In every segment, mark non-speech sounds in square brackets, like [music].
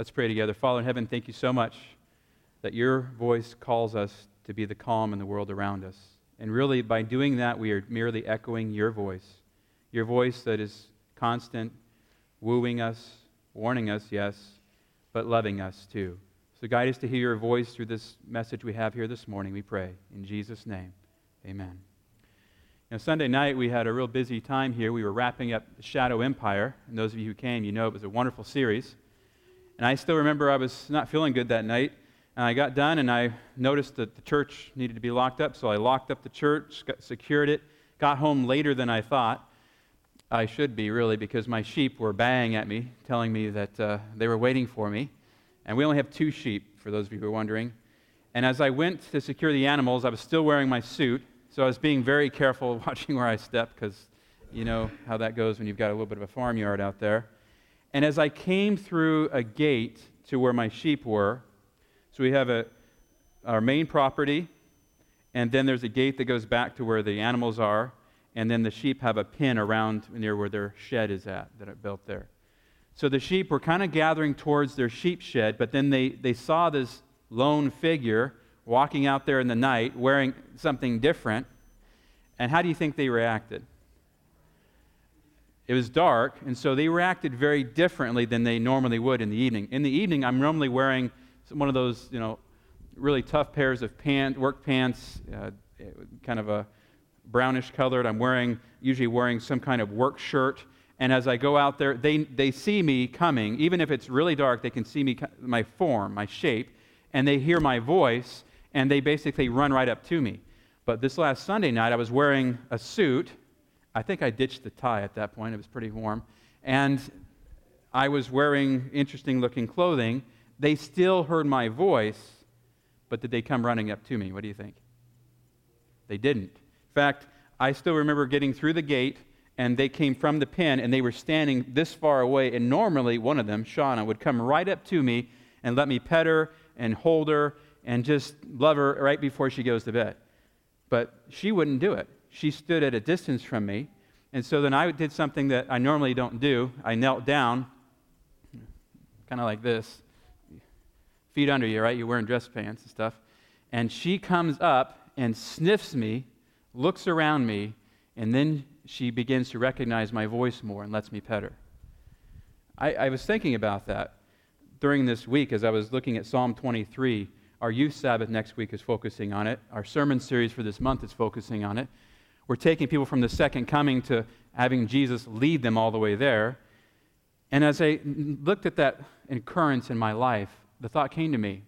Let's pray together. Father in heaven, thank you so much that your voice calls us to be the calm in the world around us. And really, by doing that, we are merely echoing your voice, your voice that is constant, wooing us, warning us, yes, but loving us too. So guide us to hear your voice through this message we have here this morning, we pray. In Jesus' name, amen. Now, Sunday night, we had a real busy time here. We were wrapping up the Shadow Empire. And those of you who came, you know it was a wonderful series. And I still remember I was not feeling good that night. And I got done and I noticed that the church needed to be locked up. So I locked up the church, got, secured it, got home later than I thought. I should be, really, because my sheep were baying at me, telling me that uh, they were waiting for me. And we only have two sheep, for those of you who are wondering. And as I went to secure the animals, I was still wearing my suit. So I was being very careful [laughs] watching where I stepped because you know how that goes when you've got a little bit of a farmyard out there. And as I came through a gate to where my sheep were, so we have a, our main property, and then there's a gate that goes back to where the animals are and then the sheep have a pin around near where their shed is at that are built there. So the sheep were kind of gathering towards their sheep shed, but then they, they saw this lone figure walking out there in the night wearing something different. And how do you think they reacted? It was dark, and so they reacted very differently than they normally would in the evening. In the evening, I'm normally wearing one of those, you know, really tough pairs of pants, work pants, uh, kind of a brownish colored. I'm wearing, usually wearing some kind of work shirt. And as I go out there, they, they see me coming. Even if it's really dark, they can see me, my form, my shape, and they hear my voice, and they basically run right up to me. But this last Sunday night, I was wearing a suit. I think I ditched the tie at that point. It was pretty warm. And I was wearing interesting looking clothing. They still heard my voice, but did they come running up to me? What do you think? They didn't. In fact, I still remember getting through the gate, and they came from the pen, and they were standing this far away. And normally, one of them, Shauna, would come right up to me and let me pet her and hold her and just love her right before she goes to bed. But she wouldn't do it. She stood at a distance from me. And so then I did something that I normally don't do. I knelt down, kind of like this, feet under you, right? You're wearing dress pants and stuff. And she comes up and sniffs me looks around me, and then she begins to recognize my voice more and lets me pet her. I, I was thinking about that during this week as I was looking at Psalm 23. Our youth Sabbath next week is focusing on it. Our sermon series for this month is focusing on it. We're taking people from the second coming to having Jesus lead them all the way there. And as I looked at that occurrence in my life, the thought came to me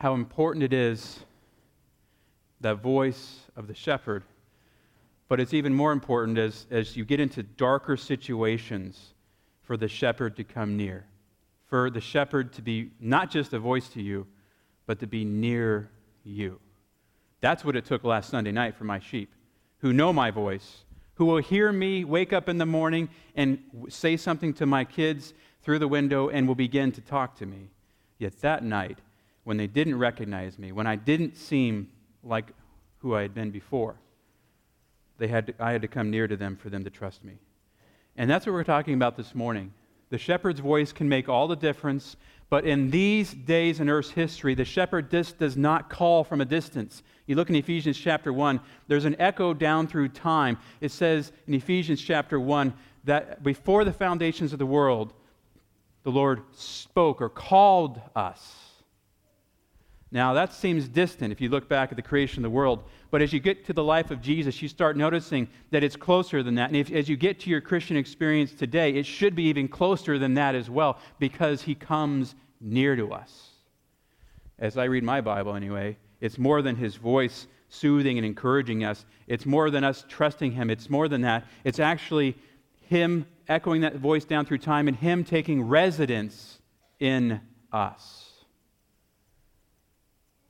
how important it is that voice of the shepherd. But it's even more important as, as you get into darker situations for the shepherd to come near, for the shepherd to be not just a voice to you, but to be near you. That's what it took last Sunday night for my sheep, who know my voice, who will hear me wake up in the morning and say something to my kids through the window and will begin to talk to me. Yet that night, when they didn't recognize me, when I didn't seem like who I had been before. They had to, I had to come near to them for them to trust me. And that's what we're talking about this morning. The shepherd's voice can make all the difference, but in these days in Earth's history, the shepherd just does not call from a distance. You look in Ephesians chapter 1, there's an echo down through time. It says in Ephesians chapter 1 that before the foundations of the world, the Lord spoke or called us now, that seems distant if you look back at the creation of the world. But as you get to the life of Jesus, you start noticing that it's closer than that. And if, as you get to your Christian experience today, it should be even closer than that as well because he comes near to us. As I read my Bible, anyway, it's more than his voice soothing and encouraging us, it's more than us trusting him. It's more than that. It's actually him echoing that voice down through time and him taking residence in us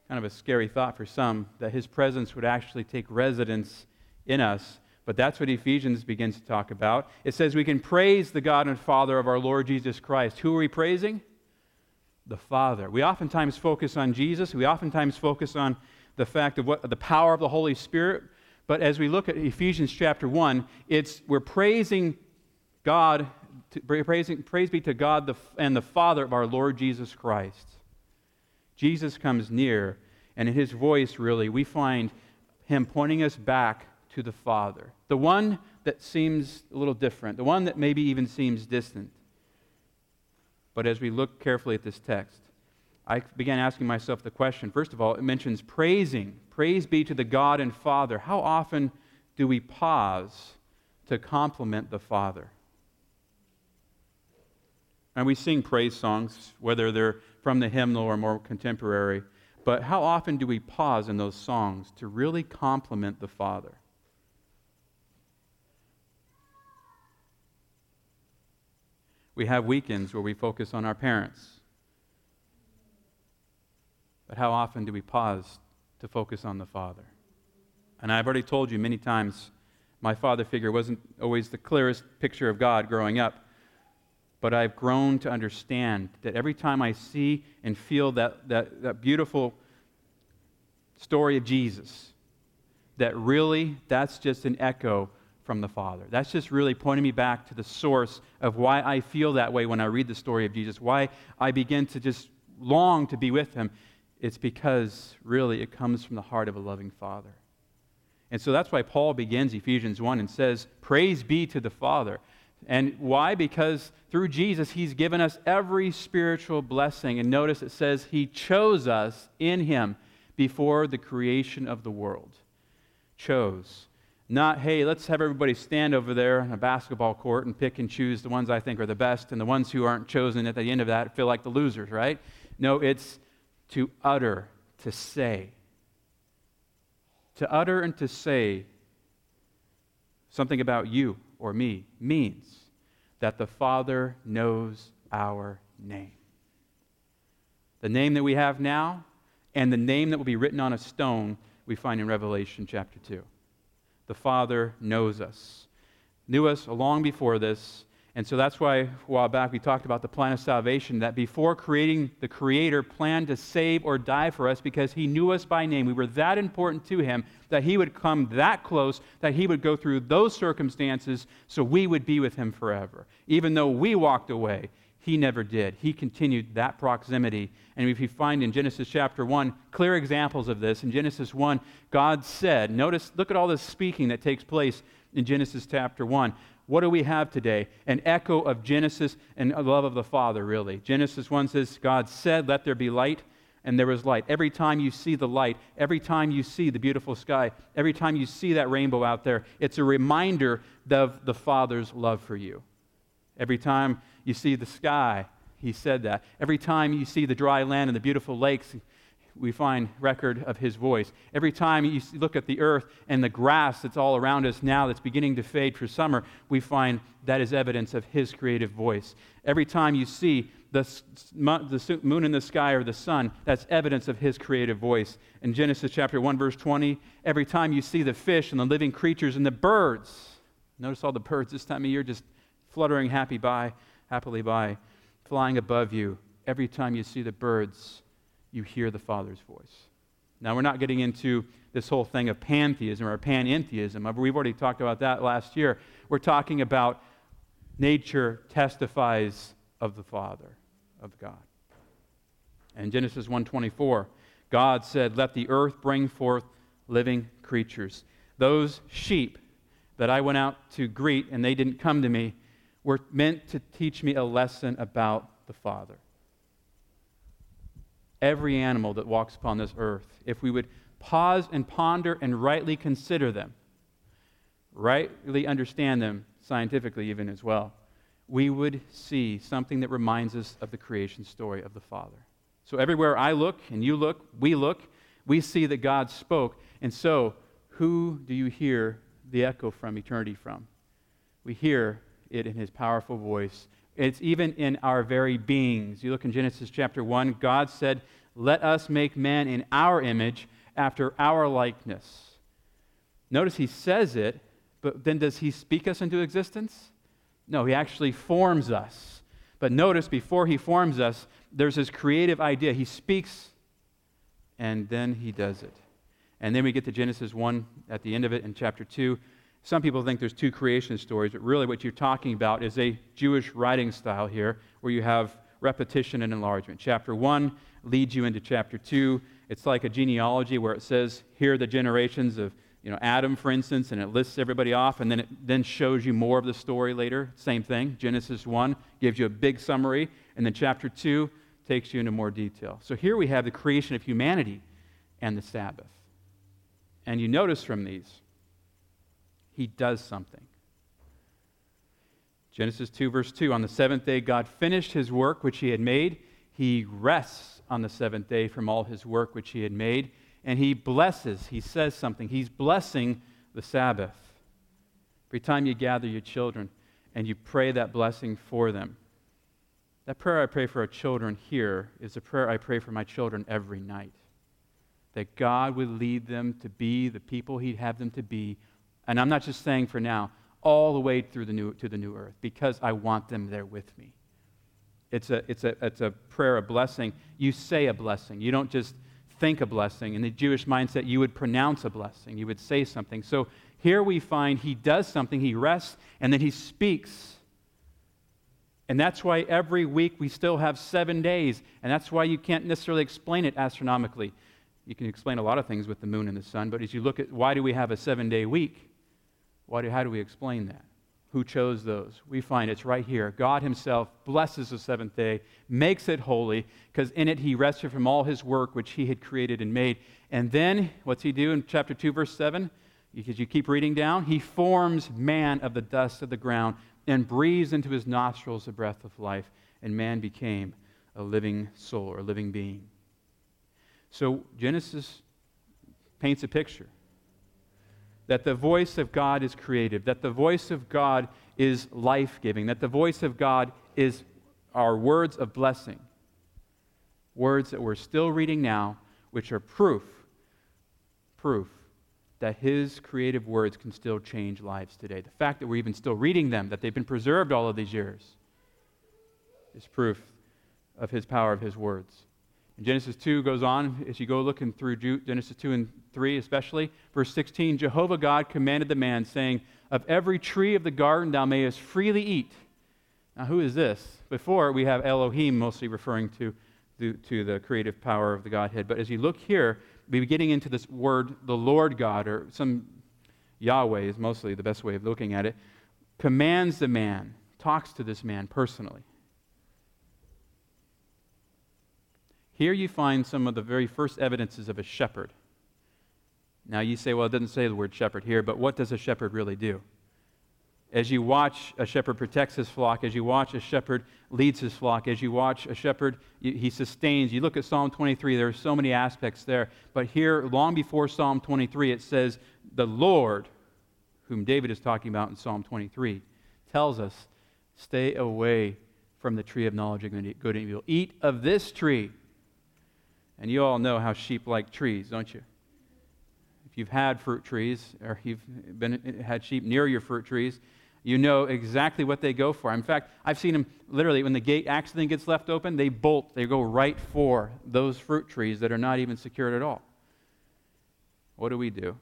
kind of a scary thought for some that his presence would actually take residence in us. But that's what Ephesians begins to talk about. It says we can praise the God and Father of our Lord Jesus Christ. Who are we praising? The Father. We oftentimes focus on Jesus. We oftentimes focus on the fact of what the power of the Holy Spirit. But as we look at Ephesians chapter 1, it's we're praising God praise, praise be to God the, and the Father of our Lord Jesus Christ. Jesus comes near, and in his voice, really, we find him pointing us back to the Father, the one that seems a little different, the one that maybe even seems distant. But as we look carefully at this text, I began asking myself the question first of all, it mentions praising. Praise be to the God and Father. How often do we pause to compliment the Father? And we sing praise songs, whether they're from the hymnal or more contemporary. But how often do we pause in those songs to really compliment the Father? We have weekends where we focus on our parents. But how often do we pause to focus on the Father? And I've already told you many times, my father figure wasn't always the clearest picture of God growing up. But I've grown to understand that every time I see and feel that, that, that beautiful story of Jesus, that really that's just an echo from the Father. That's just really pointing me back to the source of why I feel that way when I read the story of Jesus, why I begin to just long to be with Him. It's because really it comes from the heart of a loving Father. And so that's why Paul begins Ephesians 1 and says, Praise be to the Father. And why? Because through Jesus, He's given us every spiritual blessing. And notice it says He chose us in Him before the creation of the world. Chose. Not, hey, let's have everybody stand over there on a basketball court and pick and choose the ones I think are the best, and the ones who aren't chosen at the end of that feel like the losers, right? No, it's to utter, to say. To utter and to say something about you or me means that the Father knows our name. The name that we have now and the name that will be written on a stone we find in Revelation chapter 2 the Father knows us, knew us long before this. And so that's why a while back we talked about the plan of salvation, that before creating, the Creator planned to save or die for us because He knew us by name. We were that important to Him that He would come that close, that He would go through those circumstances so we would be with Him forever. Even though we walked away, he never did. He continued that proximity. And if you find in Genesis chapter 1 clear examples of this, in Genesis 1, God said, notice, look at all this speaking that takes place in Genesis chapter 1. What do we have today? An echo of Genesis and love of the Father, really. Genesis 1 says, God said, Let there be light, and there was light. Every time you see the light, every time you see the beautiful sky, every time you see that rainbow out there, it's a reminder of the Father's love for you. Every time you see the sky, he said that. Every time you see the dry land and the beautiful lakes, we find record of his voice. Every time you look at the earth and the grass that's all around us now that's beginning to fade for summer, we find that is evidence of his creative voice. Every time you see the, the moon in the sky or the sun, that's evidence of his creative voice. In Genesis chapter 1, verse 20, every time you see the fish and the living creatures and the birds, notice all the birds this time of year just fluttering happy by happily by, flying above you. Every time you see the birds, you hear the Father's voice. Now, we're not getting into this whole thing of pantheism or panentheism. Uh, we've already talked about that last year. We're talking about nature testifies of the Father, of God. And Genesis 1:24, God said, "Let the earth bring forth living creatures." Those sheep that I went out to greet and they didn't come to me, were meant to teach me a lesson about the Father. Every animal that walks upon this earth, if we would pause and ponder and rightly consider them, rightly understand them scientifically, even as well, we would see something that reminds us of the creation story of the Father. So everywhere I look and you look, we look, we see that God spoke. And so, who do you hear the echo from eternity from? We hear it in his powerful voice. It's even in our very beings. You look in Genesis chapter 1, God said, Let us make man in our image after our likeness. Notice he says it, but then does he speak us into existence? No, he actually forms us. But notice before he forms us, there's this creative idea. He speaks and then he does it. And then we get to Genesis 1 at the end of it in chapter 2 some people think there's two creation stories, but really what you're talking about is a Jewish writing style here where you have repetition and enlargement. Chapter 1 leads you into chapter 2. It's like a genealogy where it says, here are the generations of you know, Adam, for instance, and it lists everybody off, and then it then shows you more of the story later. Same thing. Genesis 1 gives you a big summary, and then chapter 2 takes you into more detail. So here we have the creation of humanity and the Sabbath. And you notice from these, he does something. Genesis 2, verse 2 On the seventh day, God finished his work which he had made. He rests on the seventh day from all his work which he had made. And he blesses, he says something. He's blessing the Sabbath. Every time you gather your children and you pray that blessing for them, that prayer I pray for our children here is a prayer I pray for my children every night. That God would lead them to be the people He'd have them to be. And I'm not just saying for now, all the way through the new, to the new earth, because I want them there with me. It's a, it's, a, it's a prayer of blessing. You say a blessing. You don't just think a blessing. In the Jewish mindset, you would pronounce a blessing. You would say something. So here we find he does something, he rests, and then he speaks and that's why every week we still have seven days. And that's why you can't necessarily explain it astronomically. You can explain a lot of things with the moon and the sun, but as you look at why do we have a seven day week? Do, how do we explain that? Who chose those? We find it's right here. God Himself blesses the seventh day, makes it holy, because in it He rested from all His work which He had created and made. And then, what's He do in chapter 2, verse 7? Because you keep reading down, He forms man of the dust of the ground and breathes into his nostrils the breath of life, and man became a living soul or a living being. So Genesis paints a picture that the voice of God is creative, that the voice of God is life giving, that the voice of God is our words of blessing. Words that we're still reading now, which are proof, proof that his creative words can still change lives today. The fact that we're even still reading them, that they've been preserved all of these years, is proof of his power of his words. And Genesis 2 goes on, as you go looking through Genesis 2 and 3 especially, verse 16 Jehovah God commanded the man, saying, Of every tree of the garden thou mayest freely eat. Now, who is this? Before, we have Elohim mostly referring to, to, to the creative power of the Godhead. But as you look here, we be getting into this word, the Lord God, or some Yahweh is mostly the best way of looking at it, commands the man, talks to this man personally. Here you find some of the very first evidences of a shepherd. Now you say, well, it doesn't say the word shepherd here, but what does a shepherd really do? As you watch a shepherd protects his flock, as you watch a shepherd leads his flock, as you watch a shepherd, he sustains. You look at Psalm 23, there are so many aspects there. But here, long before Psalm 23, it says, The Lord, whom David is talking about in Psalm 23, tells us, Stay away from the tree of knowledge of good and evil. Eat of this tree. And you all know how sheep like trees, don't you? If you've had fruit trees or you've been, had sheep near your fruit trees, you know exactly what they go for. In fact, I've seen them literally when the gate accident gets left open, they bolt, they go right for those fruit trees that are not even secured at all. What do we do?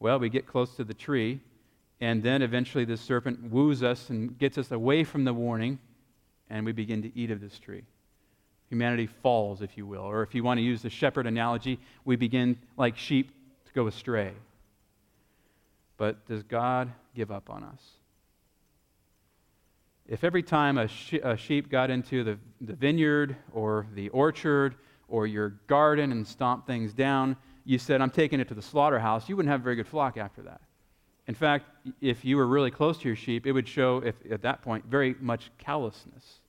Well, we get close to the tree, and then eventually the serpent woos us and gets us away from the warning, and we begin to eat of this tree. Humanity falls, if you will. Or if you want to use the shepherd analogy, we begin like sheep to go astray. But does God give up on us? if every time a, a sheep got into the, the vineyard or the orchard or your garden and stomped things down, you said, I'm taking it to the slaughterhouse, you wouldn't have a very good flock after that. In fact, if you were really close to your sheep, it would show, if, at that point, very much callousness,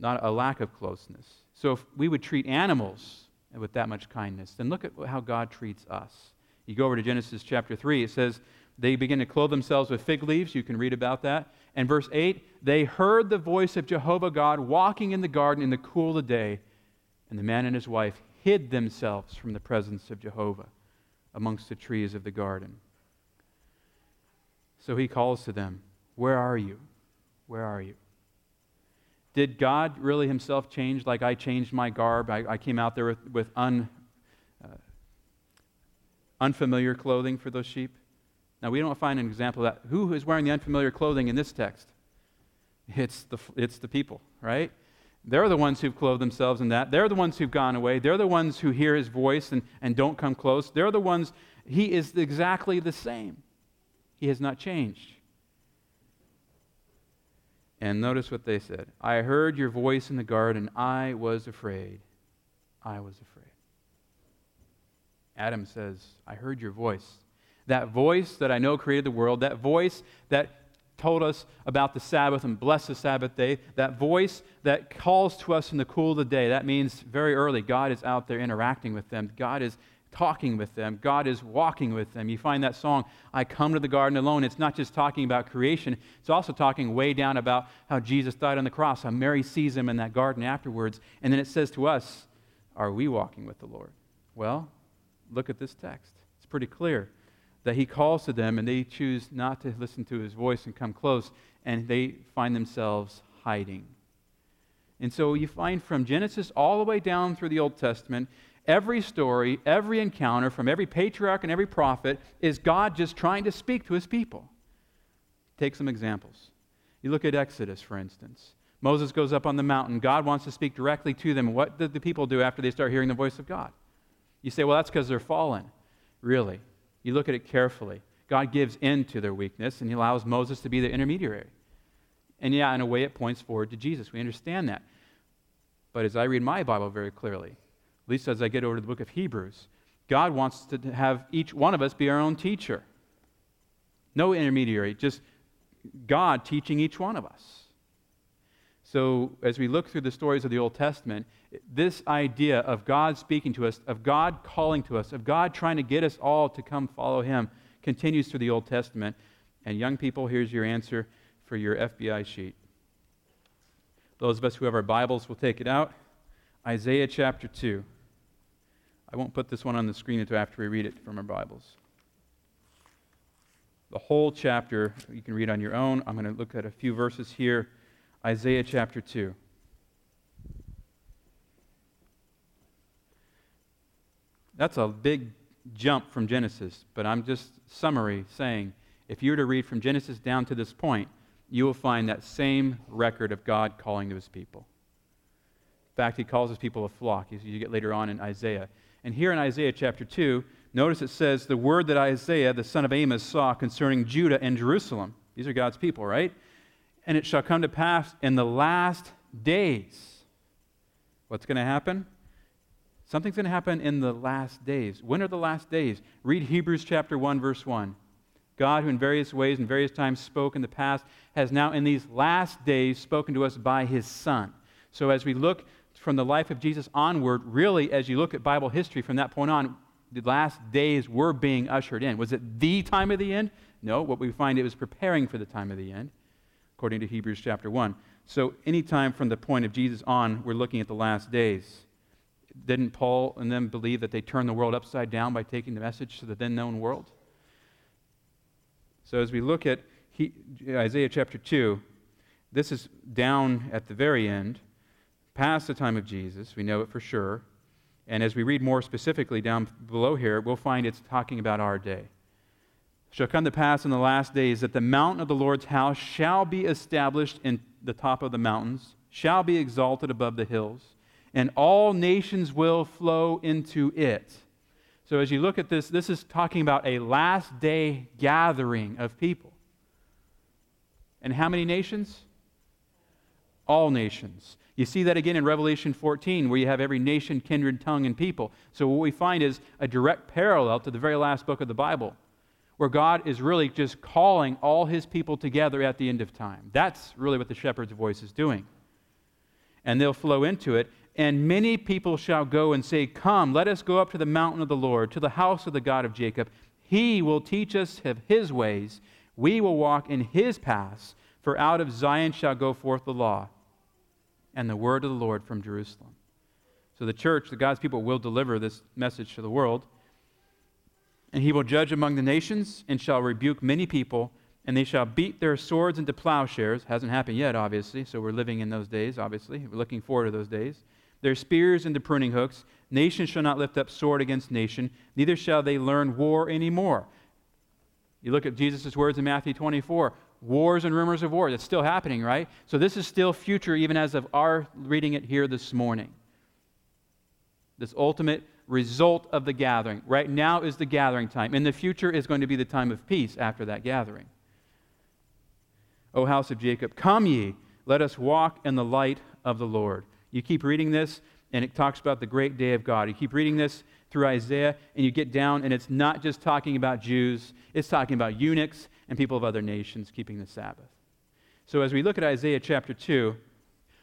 not a lack of closeness. So if we would treat animals with that much kindness, then look at how God treats us. You go over to Genesis chapter 3, it says, they begin to clothe themselves with fig leaves. You can read about that. And verse 8 they heard the voice of Jehovah God walking in the garden in the cool of the day, and the man and his wife hid themselves from the presence of Jehovah amongst the trees of the garden. So he calls to them, Where are you? Where are you? Did God really himself change like I changed my garb? I, I came out there with, with un, uh, unfamiliar clothing for those sheep? Now, we don't find an example of that. Who is wearing the unfamiliar clothing in this text? It's the, it's the people, right? They're the ones who've clothed themselves in that. They're the ones who've gone away. They're the ones who hear his voice and, and don't come close. They're the ones, he is exactly the same. He has not changed. And notice what they said I heard your voice in the garden. I was afraid. I was afraid. Adam says, I heard your voice. That voice that I know created the world, that voice that told us about the Sabbath and blessed the Sabbath day, that voice that calls to us in the cool of the day, that means very early God is out there interacting with them. God is talking with them. God is walking with them. You find that song, I Come to the Garden Alone. It's not just talking about creation, it's also talking way down about how Jesus died on the cross, how Mary sees him in that garden afterwards. And then it says to us, Are we walking with the Lord? Well, look at this text. It's pretty clear that he calls to them and they choose not to listen to his voice and come close, and they find themselves hiding. And so you find from Genesis all the way down through the Old Testament, every story, every encounter from every patriarch and every prophet is God just trying to speak to his people. Take some examples. You look at Exodus, for instance. Moses goes up on the mountain. God wants to speak directly to them. What did the people do after they start hearing the voice of God? You say, well, that's because they're fallen. Really? You look at it carefully. God gives in to their weakness, and He allows Moses to be the intermediary. And yeah, in a way, it points forward to Jesus. We understand that. But as I read my Bible very clearly, least as I get over to the book of Hebrews, God wants to have each one of us be our own teacher. No intermediary, just God teaching each one of us. So, as we look through the stories of the Old Testament, this idea of God speaking to us, of God calling to us, of God trying to get us all to come follow Him continues through the Old Testament. And, young people, here's your answer for your FBI sheet. Those of us who have our Bibles will take it out. Isaiah chapter 2. I won't put this one on the screen until after we read it from our Bibles. The whole chapter you can read on your own. I'm going to look at a few verses here. Isaiah chapter 2. That's a big jump from Genesis, but I'm just summary saying if you were to read from Genesis down to this point, you will find that same record of God calling to his people. In fact, he calls his people a flock, as you get later on in Isaiah. And here in Isaiah chapter 2, notice it says, The word that Isaiah, the son of Amos, saw concerning Judah and Jerusalem. These are God's people, right? And it shall come to pass in the last days. What's going to happen? Something's going to happen in the last days. When are the last days? Read Hebrews chapter 1, verse 1. God, who in various ways and various times spoke in the past, has now in these last days spoken to us by his Son. So as we look from the life of Jesus onward, really, as you look at Bible history from that point on, the last days were being ushered in. Was it the time of the end? No, what we find it was preparing for the time of the end according to Hebrews chapter 1. So, anytime from the point of Jesus on, we're looking at the last days. Didn't Paul and them believe that they turned the world upside down by taking the message to the then known world? So, as we look at he, Isaiah chapter 2, this is down at the very end, past the time of Jesus. We know it for sure. And as we read more specifically down below here, we'll find it's talking about our day shall come to pass in the last days that the mountain of the Lord's house shall be established in the top of the mountains, shall be exalted above the hills, and all nations will flow into it. So, as you look at this, this is talking about a last day gathering of people. And how many nations? All nations. You see that again in Revelation 14, where you have every nation, kindred, tongue, and people. So, what we find is a direct parallel to the very last book of the Bible where God is really just calling all his people together at the end of time. That's really what the shepherd's voice is doing. And they'll flow into it. And many people shall go and say, Come, let us go up to the mountain of the Lord, to the house of the God of Jacob. He will teach us of his ways. We will walk in his paths. For out of Zion shall go forth the law and the word of the Lord from Jerusalem. So the church, the God's people, will deliver this message to the world. And he will judge among the nations and shall rebuke many people, and they shall beat their swords into plowshares. Hasn't happened yet, obviously, so we're living in those days, obviously. We're looking forward to those days. Their spears into pruning hooks. Nation shall not lift up sword against nation, neither shall they learn war any more. You look at Jesus' words in Matthew 24 wars and rumors of war. That's still happening, right? So this is still future, even as of our reading it here this morning. This ultimate result of the gathering. Right now is the gathering time. In the future is going to be the time of peace after that gathering. O house of Jacob, come ye, let us walk in the light of the Lord. You keep reading this, and it talks about the great day of God. You keep reading this through Isaiah, and you get down, and it's not just talking about Jews, it's talking about eunuchs and people of other nations keeping the Sabbath. So as we look at Isaiah chapter 2,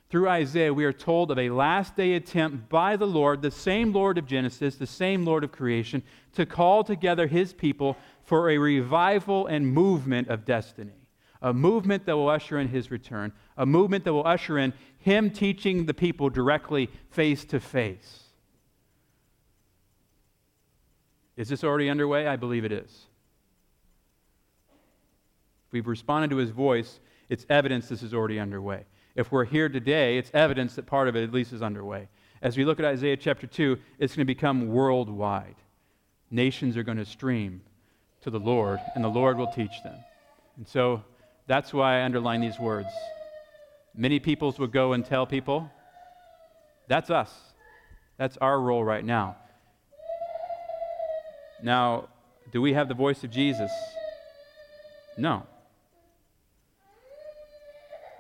through Isaiah, we are told of a last day attempt by the Lord, the same Lord of Genesis, the same Lord of creation, to call together his people for a revival and movement of destiny. A movement that will usher in his return, a movement that will usher in him teaching the people directly face to face. Is this already underway? I believe it is. If we've responded to his voice, it's evidence this is already underway. If we're here today, it's evidence that part of it at least is underway. As we look at Isaiah chapter 2, it's going to become worldwide. Nations are going to stream to the Lord, and the Lord will teach them. And so that's why I underline these words. Many peoples will go and tell people. That's us. That's our role right now. Now, do we have the voice of Jesus? No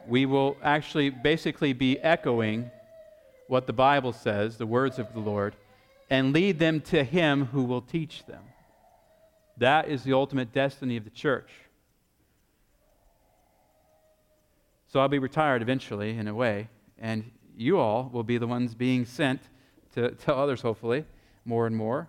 we will actually basically be echoing what the Bible says, the words of the Lord, and lead them to Him who will teach them. That is the ultimate destiny of the church. So I'll be retired eventually, in a way, and you all will be the ones being sent to tell others, hopefully, more and more.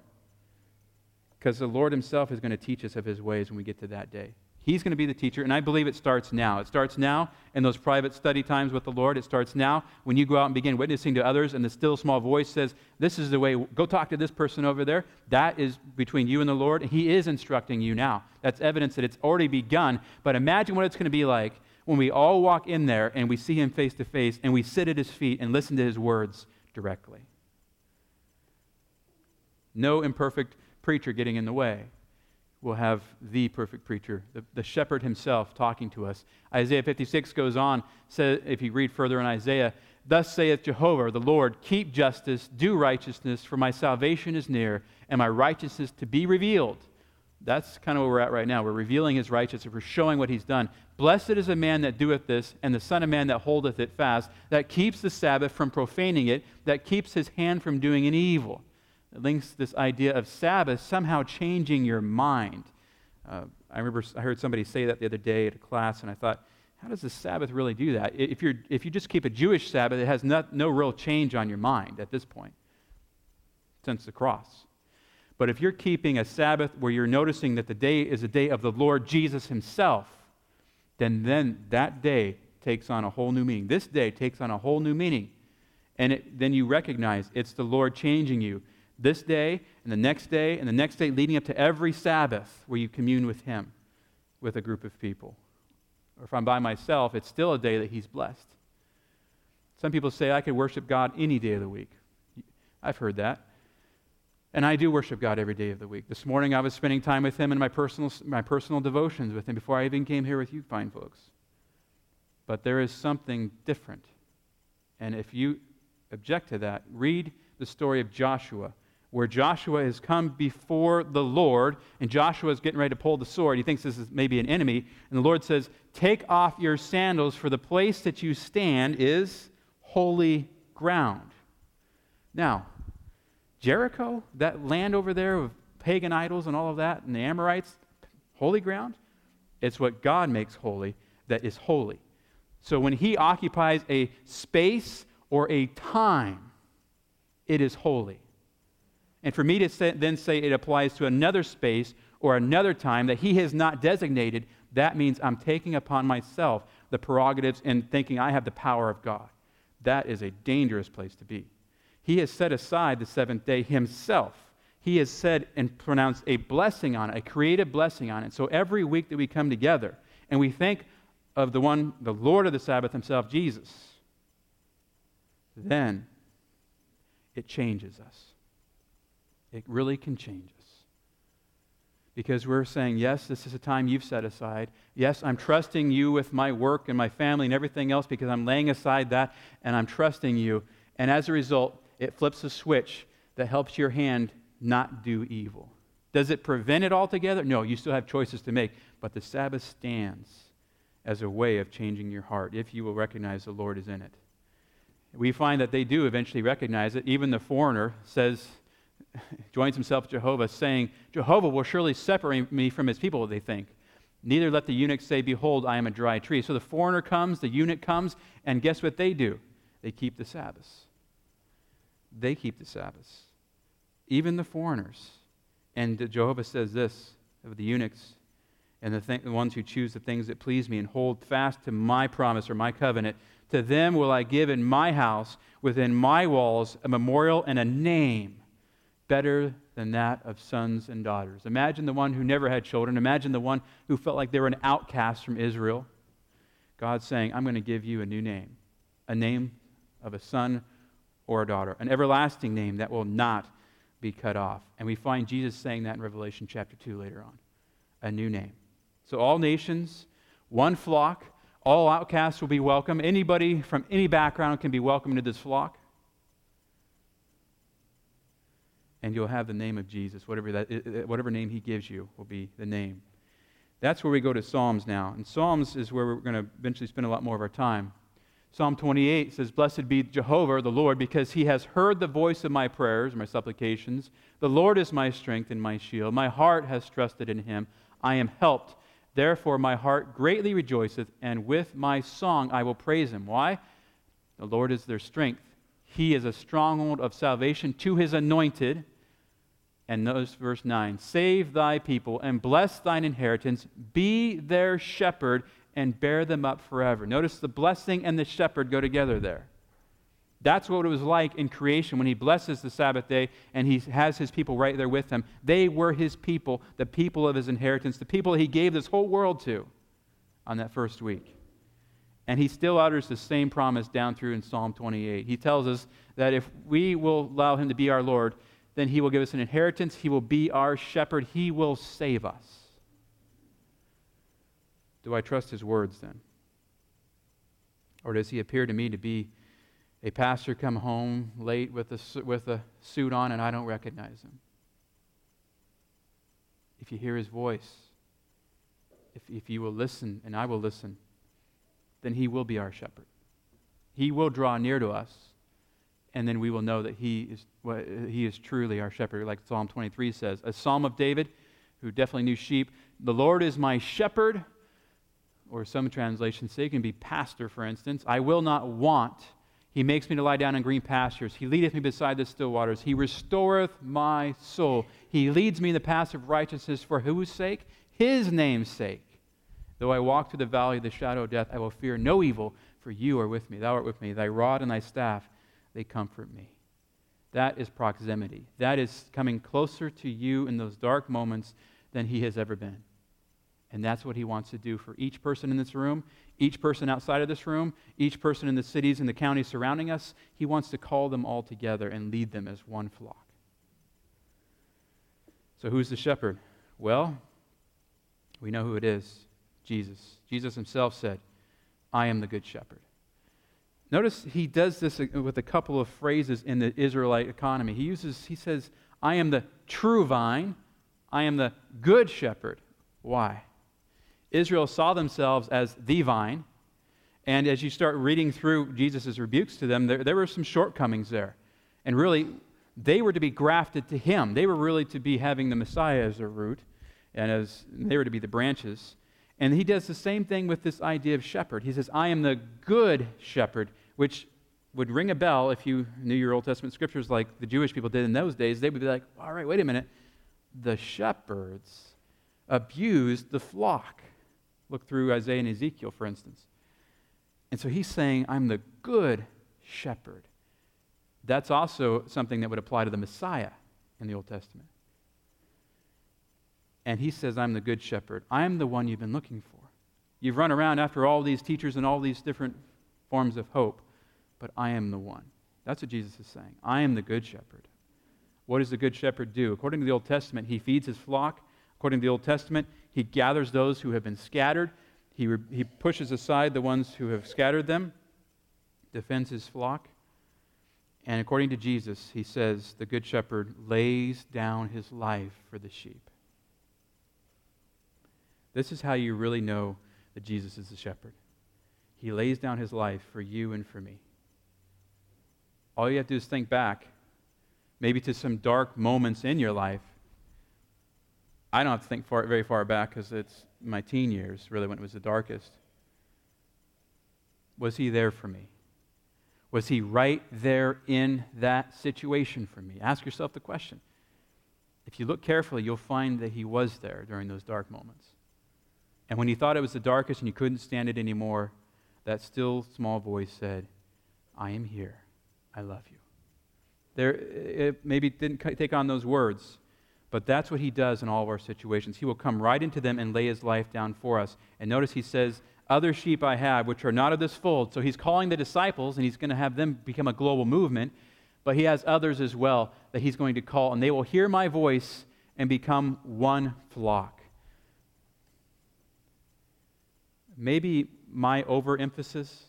Because the Lord Himself is going to teach us of His ways when we get to that day. He's going to be the teacher, and I believe it starts now. It starts now in those private study times with the Lord. It starts now when you go out and begin witnessing to others, and the still small voice says, This is the way, go talk to this person over there. That is between you and the Lord, and He is instructing you now. That's evidence that it's already begun. But imagine what it's going to be like when we all walk in there and we see Him face to face, and we sit at His feet and listen to His words directly. No imperfect preacher getting in the way we'll have the perfect preacher, the, the, shepherd himself talking to us. Isaiah 56 goes on, says, if you read further in Isaiah, Thus saith Jehovah, the Lord, keep justice, do righteousness, for my salvation is near, and my righteousness to be revealed. That's kind of where we're at right now. We're revealing his righteousness, we're showing what he's done. Blessed is a man that doeth this, and the Son of Man that holdeth it fast, that keeps the Sabbath from profaning it, that keeps his hand from doing any evil. Links this idea of Sabbath somehow changing your mind. Uh, I remember I heard somebody say that the other day at a class, and I thought, how does the Sabbath really do that? If, you're, if you just keep a Jewish Sabbath, it has not, no real change on your mind at this point since the cross. But if you're keeping a Sabbath where you're noticing that the day is a day of the Lord Jesus Himself, then, then that day takes on a whole new meaning. This day takes on a whole new meaning. And it, then you recognize it's the Lord changing you this day and the next day and the next day leading up to every Sabbath where you commune with Him with a group of people. Or if I'm by myself, it's still a day that He's blessed. Some people say I could worship God any day of the week. I've heard that. And I do worship God every day of the week. This morning I was spending time with Him in my personal, my personal devotions with Him before I even came here with you fine folks. But there is something different. And if you object to that, read the story of Joshua where Joshua has come before the Lord, and Joshua is getting ready to pull the sword. He thinks this is maybe an enemy. And the Lord says, Take off your sandals, for the place that you stand is holy ground. Now, Jericho, that land over there of pagan idols and all of that, and the Amorites, holy ground, it's what God makes holy that is holy. So when He occupies a space or a time, it is holy. And for me to say, then say it applies to another space or another time that he has not designated, that means I'm taking upon myself the prerogatives and thinking I have the power of God. That is a dangerous place to be. He has set aside the seventh day himself. He has said and pronounced a blessing on it, a creative blessing on it. So every week that we come together and we think of the one, the Lord of the Sabbath himself, Jesus, then it changes us. It really can change us. because we're saying, Yes, this is a time you've set aside. Yes, I'm trusting you with my work and my family and everything else because I'm laying aside that and I'm trusting you. And as a result, it flips a switch that helps your hand not do evil. Does it prevent it altogether? No, you still have choices to make. But the Sabbath stands as a way of changing your heart if you will recognize the Lord is in it. We find that they do eventually recognize it. Even the foreigner says, [laughs] joins himself to Jehovah, saying, Jehovah will surely separate me from his people, they think. Neither let the eunuch say, Behold, I am a dry tree. So the foreigner comes, the eunuch comes, and guess what they do? They keep the Sabbaths. They keep the Sabbaths. Even the foreigners. And Jehovah says this of the eunuchs and the, th- the ones who choose the things that please me and hold fast to my promise or my covenant. To them will I give in my house, within my walls, a memorial and a name better than that of sons and daughters. Imagine the one who never had children. Imagine the one who felt like they were an outcast from Israel. God saying, I'm going to give you a new name, a name of a son or a daughter, an everlasting name that will not be cut off. And we find Jesus saying that in Revelation chapter 2 later on a new name. So, all nations, one flock, all outcasts will be welcome. Anybody from any background can be welcome to this flock. And you'll have the name of Jesus. Whatever, that, whatever name he gives you will be the name. That's where we go to Psalms now. And Psalms is where we're going to eventually spend a lot more of our time. Psalm 28 says, Blessed be Jehovah, the Lord, because he has heard the voice of my prayers, my supplications. The Lord is my strength and my shield. My heart has trusted in him. I am helped. Therefore, my heart greatly rejoiceth, and with my song I will praise him. Why? The Lord is their strength. He is a stronghold of salvation to his anointed. And notice verse 9 Save thy people and bless thine inheritance. Be their shepherd and bear them up forever. Notice the blessing and the shepherd go together there. That's what it was like in creation when he blesses the Sabbath day and he has his people right there with him. They were his people, the people of his inheritance, the people he gave this whole world to on that first week. And he still utters the same promise down through in Psalm 28. He tells us that if we will allow him to be our Lord, then he will give us an inheritance, he will be our shepherd, he will save us. Do I trust his words then? Or does he appear to me to be a pastor come home late with a, with a suit on and I don't recognize him? If you hear his voice, if, if you will listen and I will listen, then he will be our shepherd. He will draw near to us, and then we will know that he is, well, he is truly our shepherd, like Psalm 23 says. A psalm of David, who definitely knew sheep. The Lord is my shepherd or some translations say it can be pastor, for instance. I will not want. He makes me to lie down in green pastures. He leadeth me beside the still waters. He restoreth my soul. He leads me in the paths of righteousness for whose sake? His name's sake. Though I walk through the valley of the shadow of death, I will fear no evil, for you are with me. Thou art with me. Thy rod and thy staff, they comfort me. That is proximity. That is coming closer to you in those dark moments than he has ever been. And that's what he wants to do for each person in this room, each person outside of this room, each person in the cities and the counties surrounding us. He wants to call them all together and lead them as one flock. So, who's the shepherd? Well, we know who it is Jesus. Jesus himself said, I am the good shepherd. Notice he does this with a couple of phrases in the Israelite economy. He uses, he says, I am the true vine, I am the good shepherd. Why? Israel saw themselves as the vine. And as you start reading through Jesus' rebukes to them, there, there were some shortcomings there. And really, they were to be grafted to him. They were really to be having the Messiah as their root, and as they were to be the branches. And he does the same thing with this idea of shepherd. He says, I am the good shepherd, which would ring a bell if you knew your Old Testament scriptures like the Jewish people did in those days. They would be like, all right, wait a minute. The shepherds abused the flock. Look through Isaiah and Ezekiel, for instance. And so he's saying, I'm the good shepherd. That's also something that would apply to the Messiah in the Old Testament. And he says, I'm the good shepherd. I'm the one you've been looking for. You've run around after all these teachers and all these different forms of hope, but I am the one. That's what Jesus is saying. I am the good shepherd. What does the good shepherd do? According to the Old Testament, he feeds his flock According to the Old Testament, he gathers those who have been scattered. He, re- he pushes aside the ones who have scattered them, defends his flock. And according to Jesus, he says the Good Shepherd lays down his life for the sheep. This is how you really know that Jesus is the shepherd. He lays down his life for you and for me. All you have to do is think back, maybe to some dark moments in your life. I don't have to think far, very far back because it's my teen years, really, when it was the darkest. Was he there for me? Was he right there in that situation for me? Ask yourself the question. If you look carefully, you'll find that he was there during those dark moments. And when you thought it was the darkest and you couldn't stand it anymore, that still small voice said, I am here. I love you. There, it maybe didn't take on those words, but that's what he does in all of our situations. He will come right into them and lay his life down for us. And notice he says, Other sheep I have, which are not of this fold. So he's calling the disciples, and he's going to have them become a global movement, but he has others as well that he's going to call, and they will hear my voice and become one flock. Maybe my overemphasis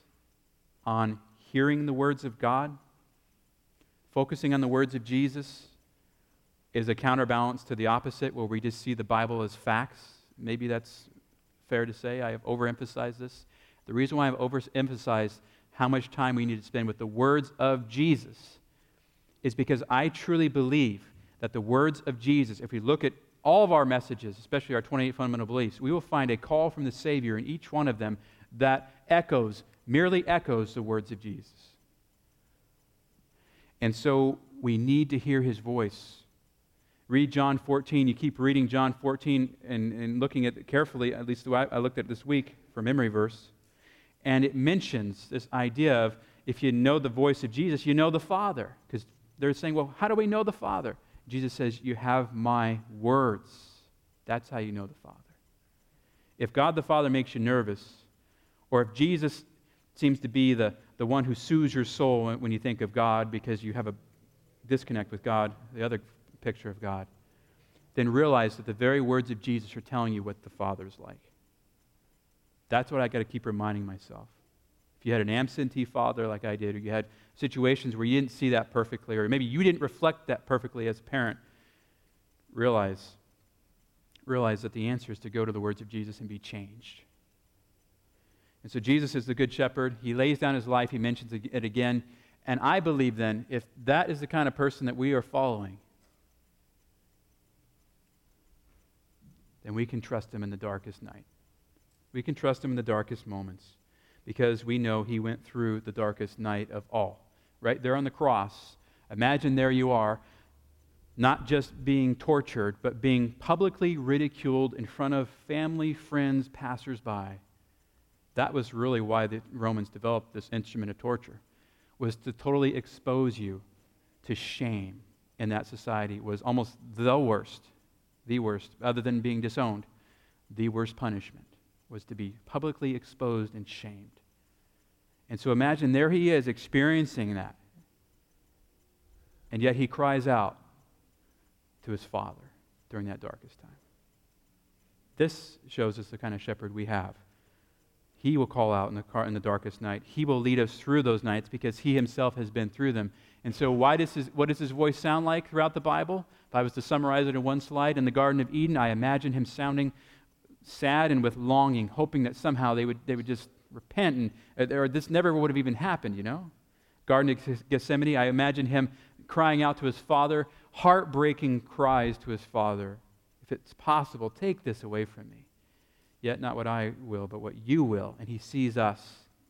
on hearing the words of God, focusing on the words of Jesus, is a counterbalance to the opposite, where we just see the Bible as facts. Maybe that's fair to say. I have overemphasized this. The reason why I've overemphasized how much time we need to spend with the words of Jesus is because I truly believe that the words of Jesus, if we look at all of our messages, especially our 28 fundamental beliefs, we will find a call from the Savior in each one of them that echoes, merely echoes the words of Jesus. And so we need to hear his voice. Read John 14. You keep reading John 14 and, and looking at it carefully, at least the way I looked at it this week for memory verse. And it mentions this idea of if you know the voice of Jesus, you know the Father. Because they're saying, well, how do we know the Father? Jesus says, You have my words. That's how you know the Father. If God the Father makes you nervous, or if Jesus seems to be the, the one who soothes your soul when you think of God because you have a disconnect with God, the other picture of God, then realize that the very words of Jesus are telling you what the Father is like. That's what I got to keep reminding myself. If you had an absentee father like I did, or you had situations where you didn't see that perfectly, or maybe you didn't reflect that perfectly as a parent, realize, realize that the answer is to go to the words of Jesus and be changed. And so Jesus is the good shepherd. He lays down his life, he mentions it again. And I believe then, if that is the kind of person that we are following, then we can trust him in the darkest night. We can trust him in the darkest moments because we know he went through the darkest night of all. Right? There on the cross, imagine there you are, not just being tortured, but being publicly ridiculed in front of family, friends, passersby. That was really why the Romans developed this instrument of torture, was to totally expose you to shame in that society. Was almost the worst, the worst, other than being disowned, the worst punishment was to be publicly exposed and shamed. And so imagine there he is experiencing that. And yet he cries out to his father during that darkest time. This shows us the kind of shepherd we have he will call out in the, car, in the darkest night. He will lead us through those nights because He Himself has been through them. And so, why does his, what does His voice sound like throughout the Bible? If I was to summarize it in one slide, in the Garden of Eden, I imagine Him sounding sad and with longing, hoping that somehow they would, they would just repent, and, uh, or this never would have even happened, you know? Garden of Gethsemane, I imagine Him crying out to His Father, heartbreaking cries to His Father. If it's possible, take this away from me. Yet not what I will, but what you will. And he sees us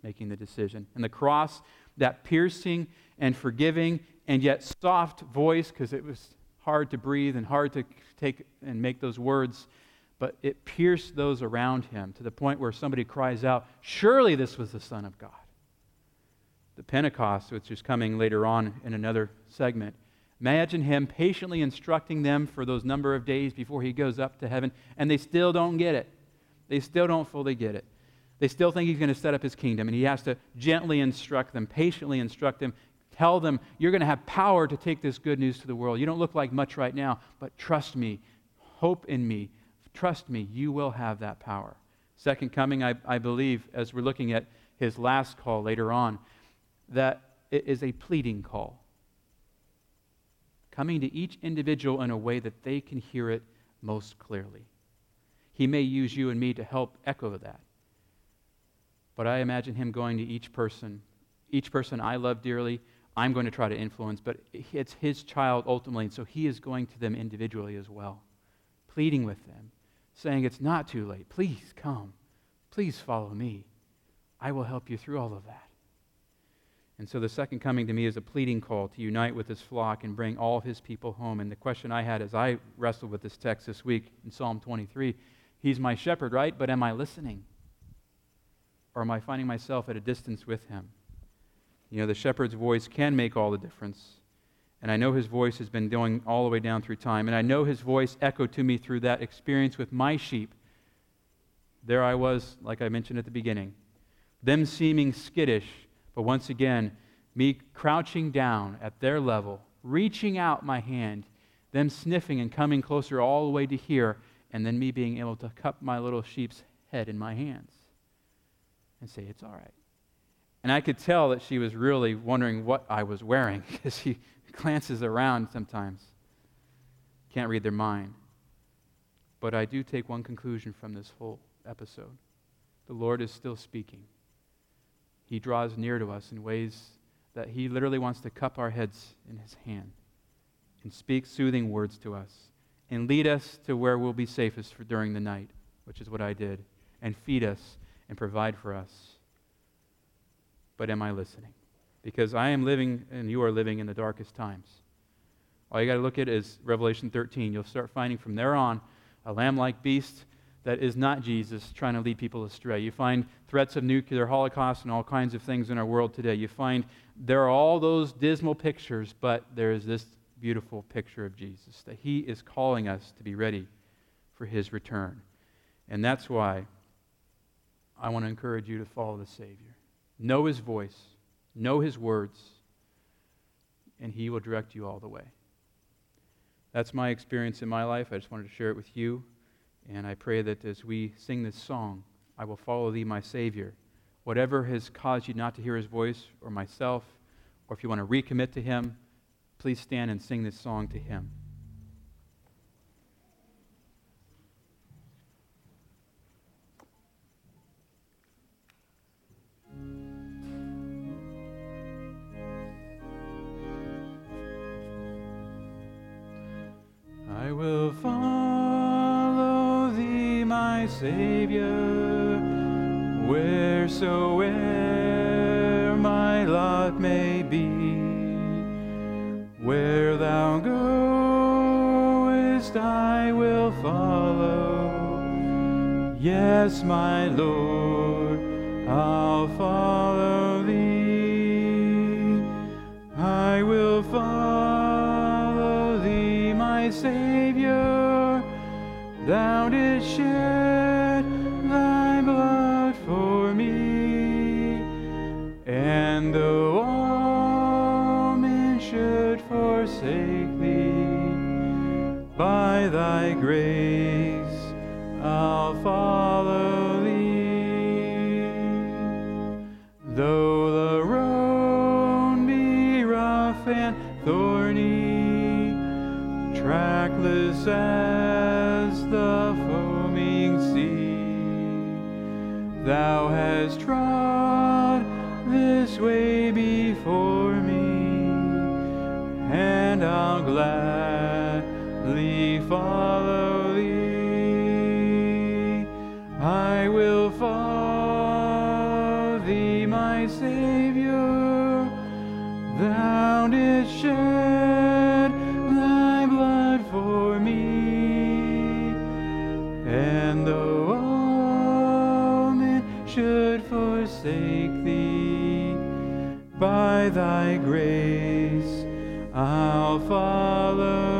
making the decision. And the cross, that piercing and forgiving and yet soft voice, because it was hard to breathe and hard to take and make those words, but it pierced those around him to the point where somebody cries out, Surely this was the Son of God. The Pentecost, which is coming later on in another segment, Imagine him patiently instructing them for those number of days before he goes up to heaven, and they still don't get it. They still don't fully get it. They still think he's going to set up his kingdom, and he has to gently instruct them, patiently instruct them, tell them, You're going to have power to take this good news to the world. You don't look like much right now, but trust me, hope in me, Trust me, you will have that power. Second coming, I, I believe, as we're looking at his last call later on, that it is a pleading call. Coming to each individual in a way that they can hear it most clearly. He may use you and me to help echo that. But I imagine him going to each person, each person I love dearly, I'm going to try to influence, but it's his child ultimately, and so he is going to them individually as well, pleading with them, saying, It's not too late. Please come. Please follow me. I will help you through all of that. And so the second coming to me is a pleading call to unite with his flock and bring all his people home. And the question I had as I wrestled with this text this week in Psalm 23 He's my shepherd, right? But am I listening? Or am I finding myself at a distance with him? You know, the shepherd's voice can make all the difference. And I know his voice has been going all the way down through time. And I know his voice echoed to me through that experience with my sheep. There I was, like I mentioned at the beginning, them seeming skittish, but once again, me crouching down at their level, reaching out my hand, them sniffing and coming closer all the way to here, and then me being able to cup my little sheep's head in my hands and say, It's all right. And I could tell that she was really wondering what I was wearing [laughs] because she glances around sometimes. Can't read their mind. But I do take one conclusion from this whole episode the Lord is still speaking. He draws near to us in ways that He literally wants to cup our heads in His hand and speak soothing words to us and lead us to where we'll be safest for during the night, which is what I did, and feed us and provide for us. But am I listening? Because I am living and you are living in the darkest times. All you got to look at is Revelation 13. You'll start finding from there on a lamb like beast that is not Jesus trying to lead people astray. You find threats of nuclear holocaust and all kinds of things in our world today. You find there are all those dismal pictures, but there is this beautiful picture of Jesus that he is calling us to be ready for his return. And that's why I want to encourage you to follow the Savior. Know his voice, know his words, and he will direct you all the way. That's my experience in my life. I just wanted to share it with you. And I pray that as we sing this song, I will follow thee, my Savior. Whatever has caused you not to hear his voice or myself, or if you want to recommit to him, please stand and sing this song to him. Savior, wheresoe'er my lot may be. Where thou goest, I will follow. Yes, my Lord, I'll follow thee. I will follow thee, my Savior. Thou didst and I'll gladly follow thee. I will follow thee, my Savior. Thou didst shed thy blood for me, and though all men should forsake thee, by thy grace I'll follow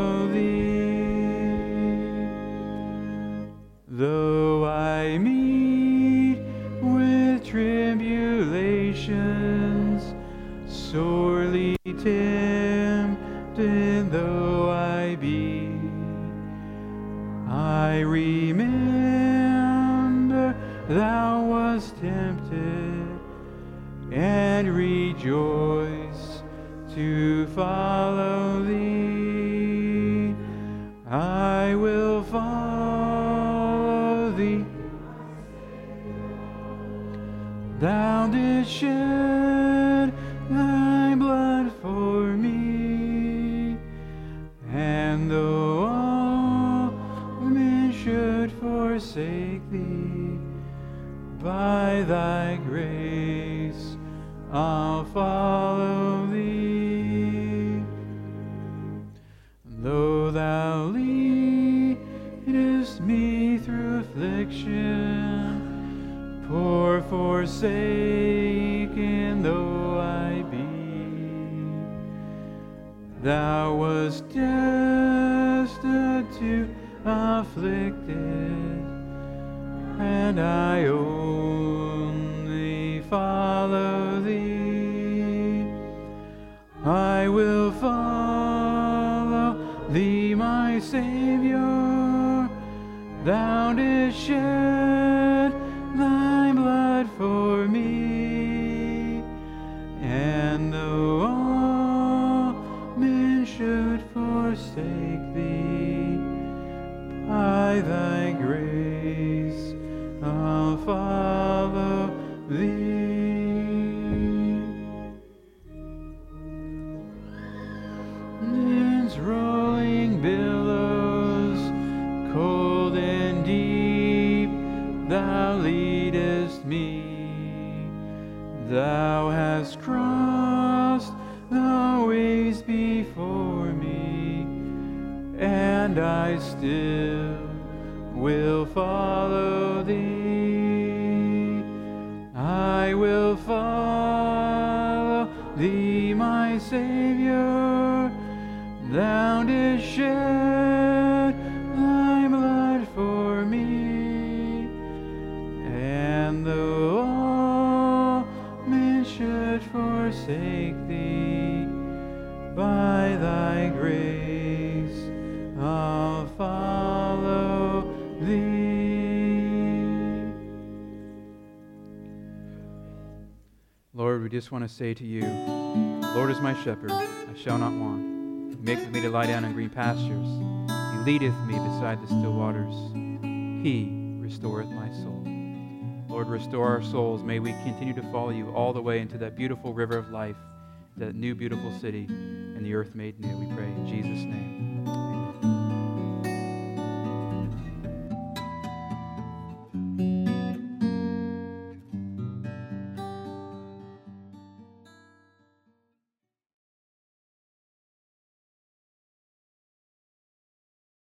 forsake thee, by thy grace I'll follow thee. Though thou leadest me through affliction, poor forsaken though I be, thou wast destitute, afflicted, and I only follow thee. I will follow thee, my Savior. Thou didst shed crossed the waves before me, and I still will follow thee. I will follow thee, my Savior. Thou didst shed we just want to say to you, Lord is my shepherd, I shall not want. He maketh me to lie down in green pastures. He leadeth me beside the still waters. He restoreth my soul. Lord, restore our souls. May we continue to follow you all the way into that beautiful river of life, that new beautiful city, and the earth made new. We pray in Jesus' name.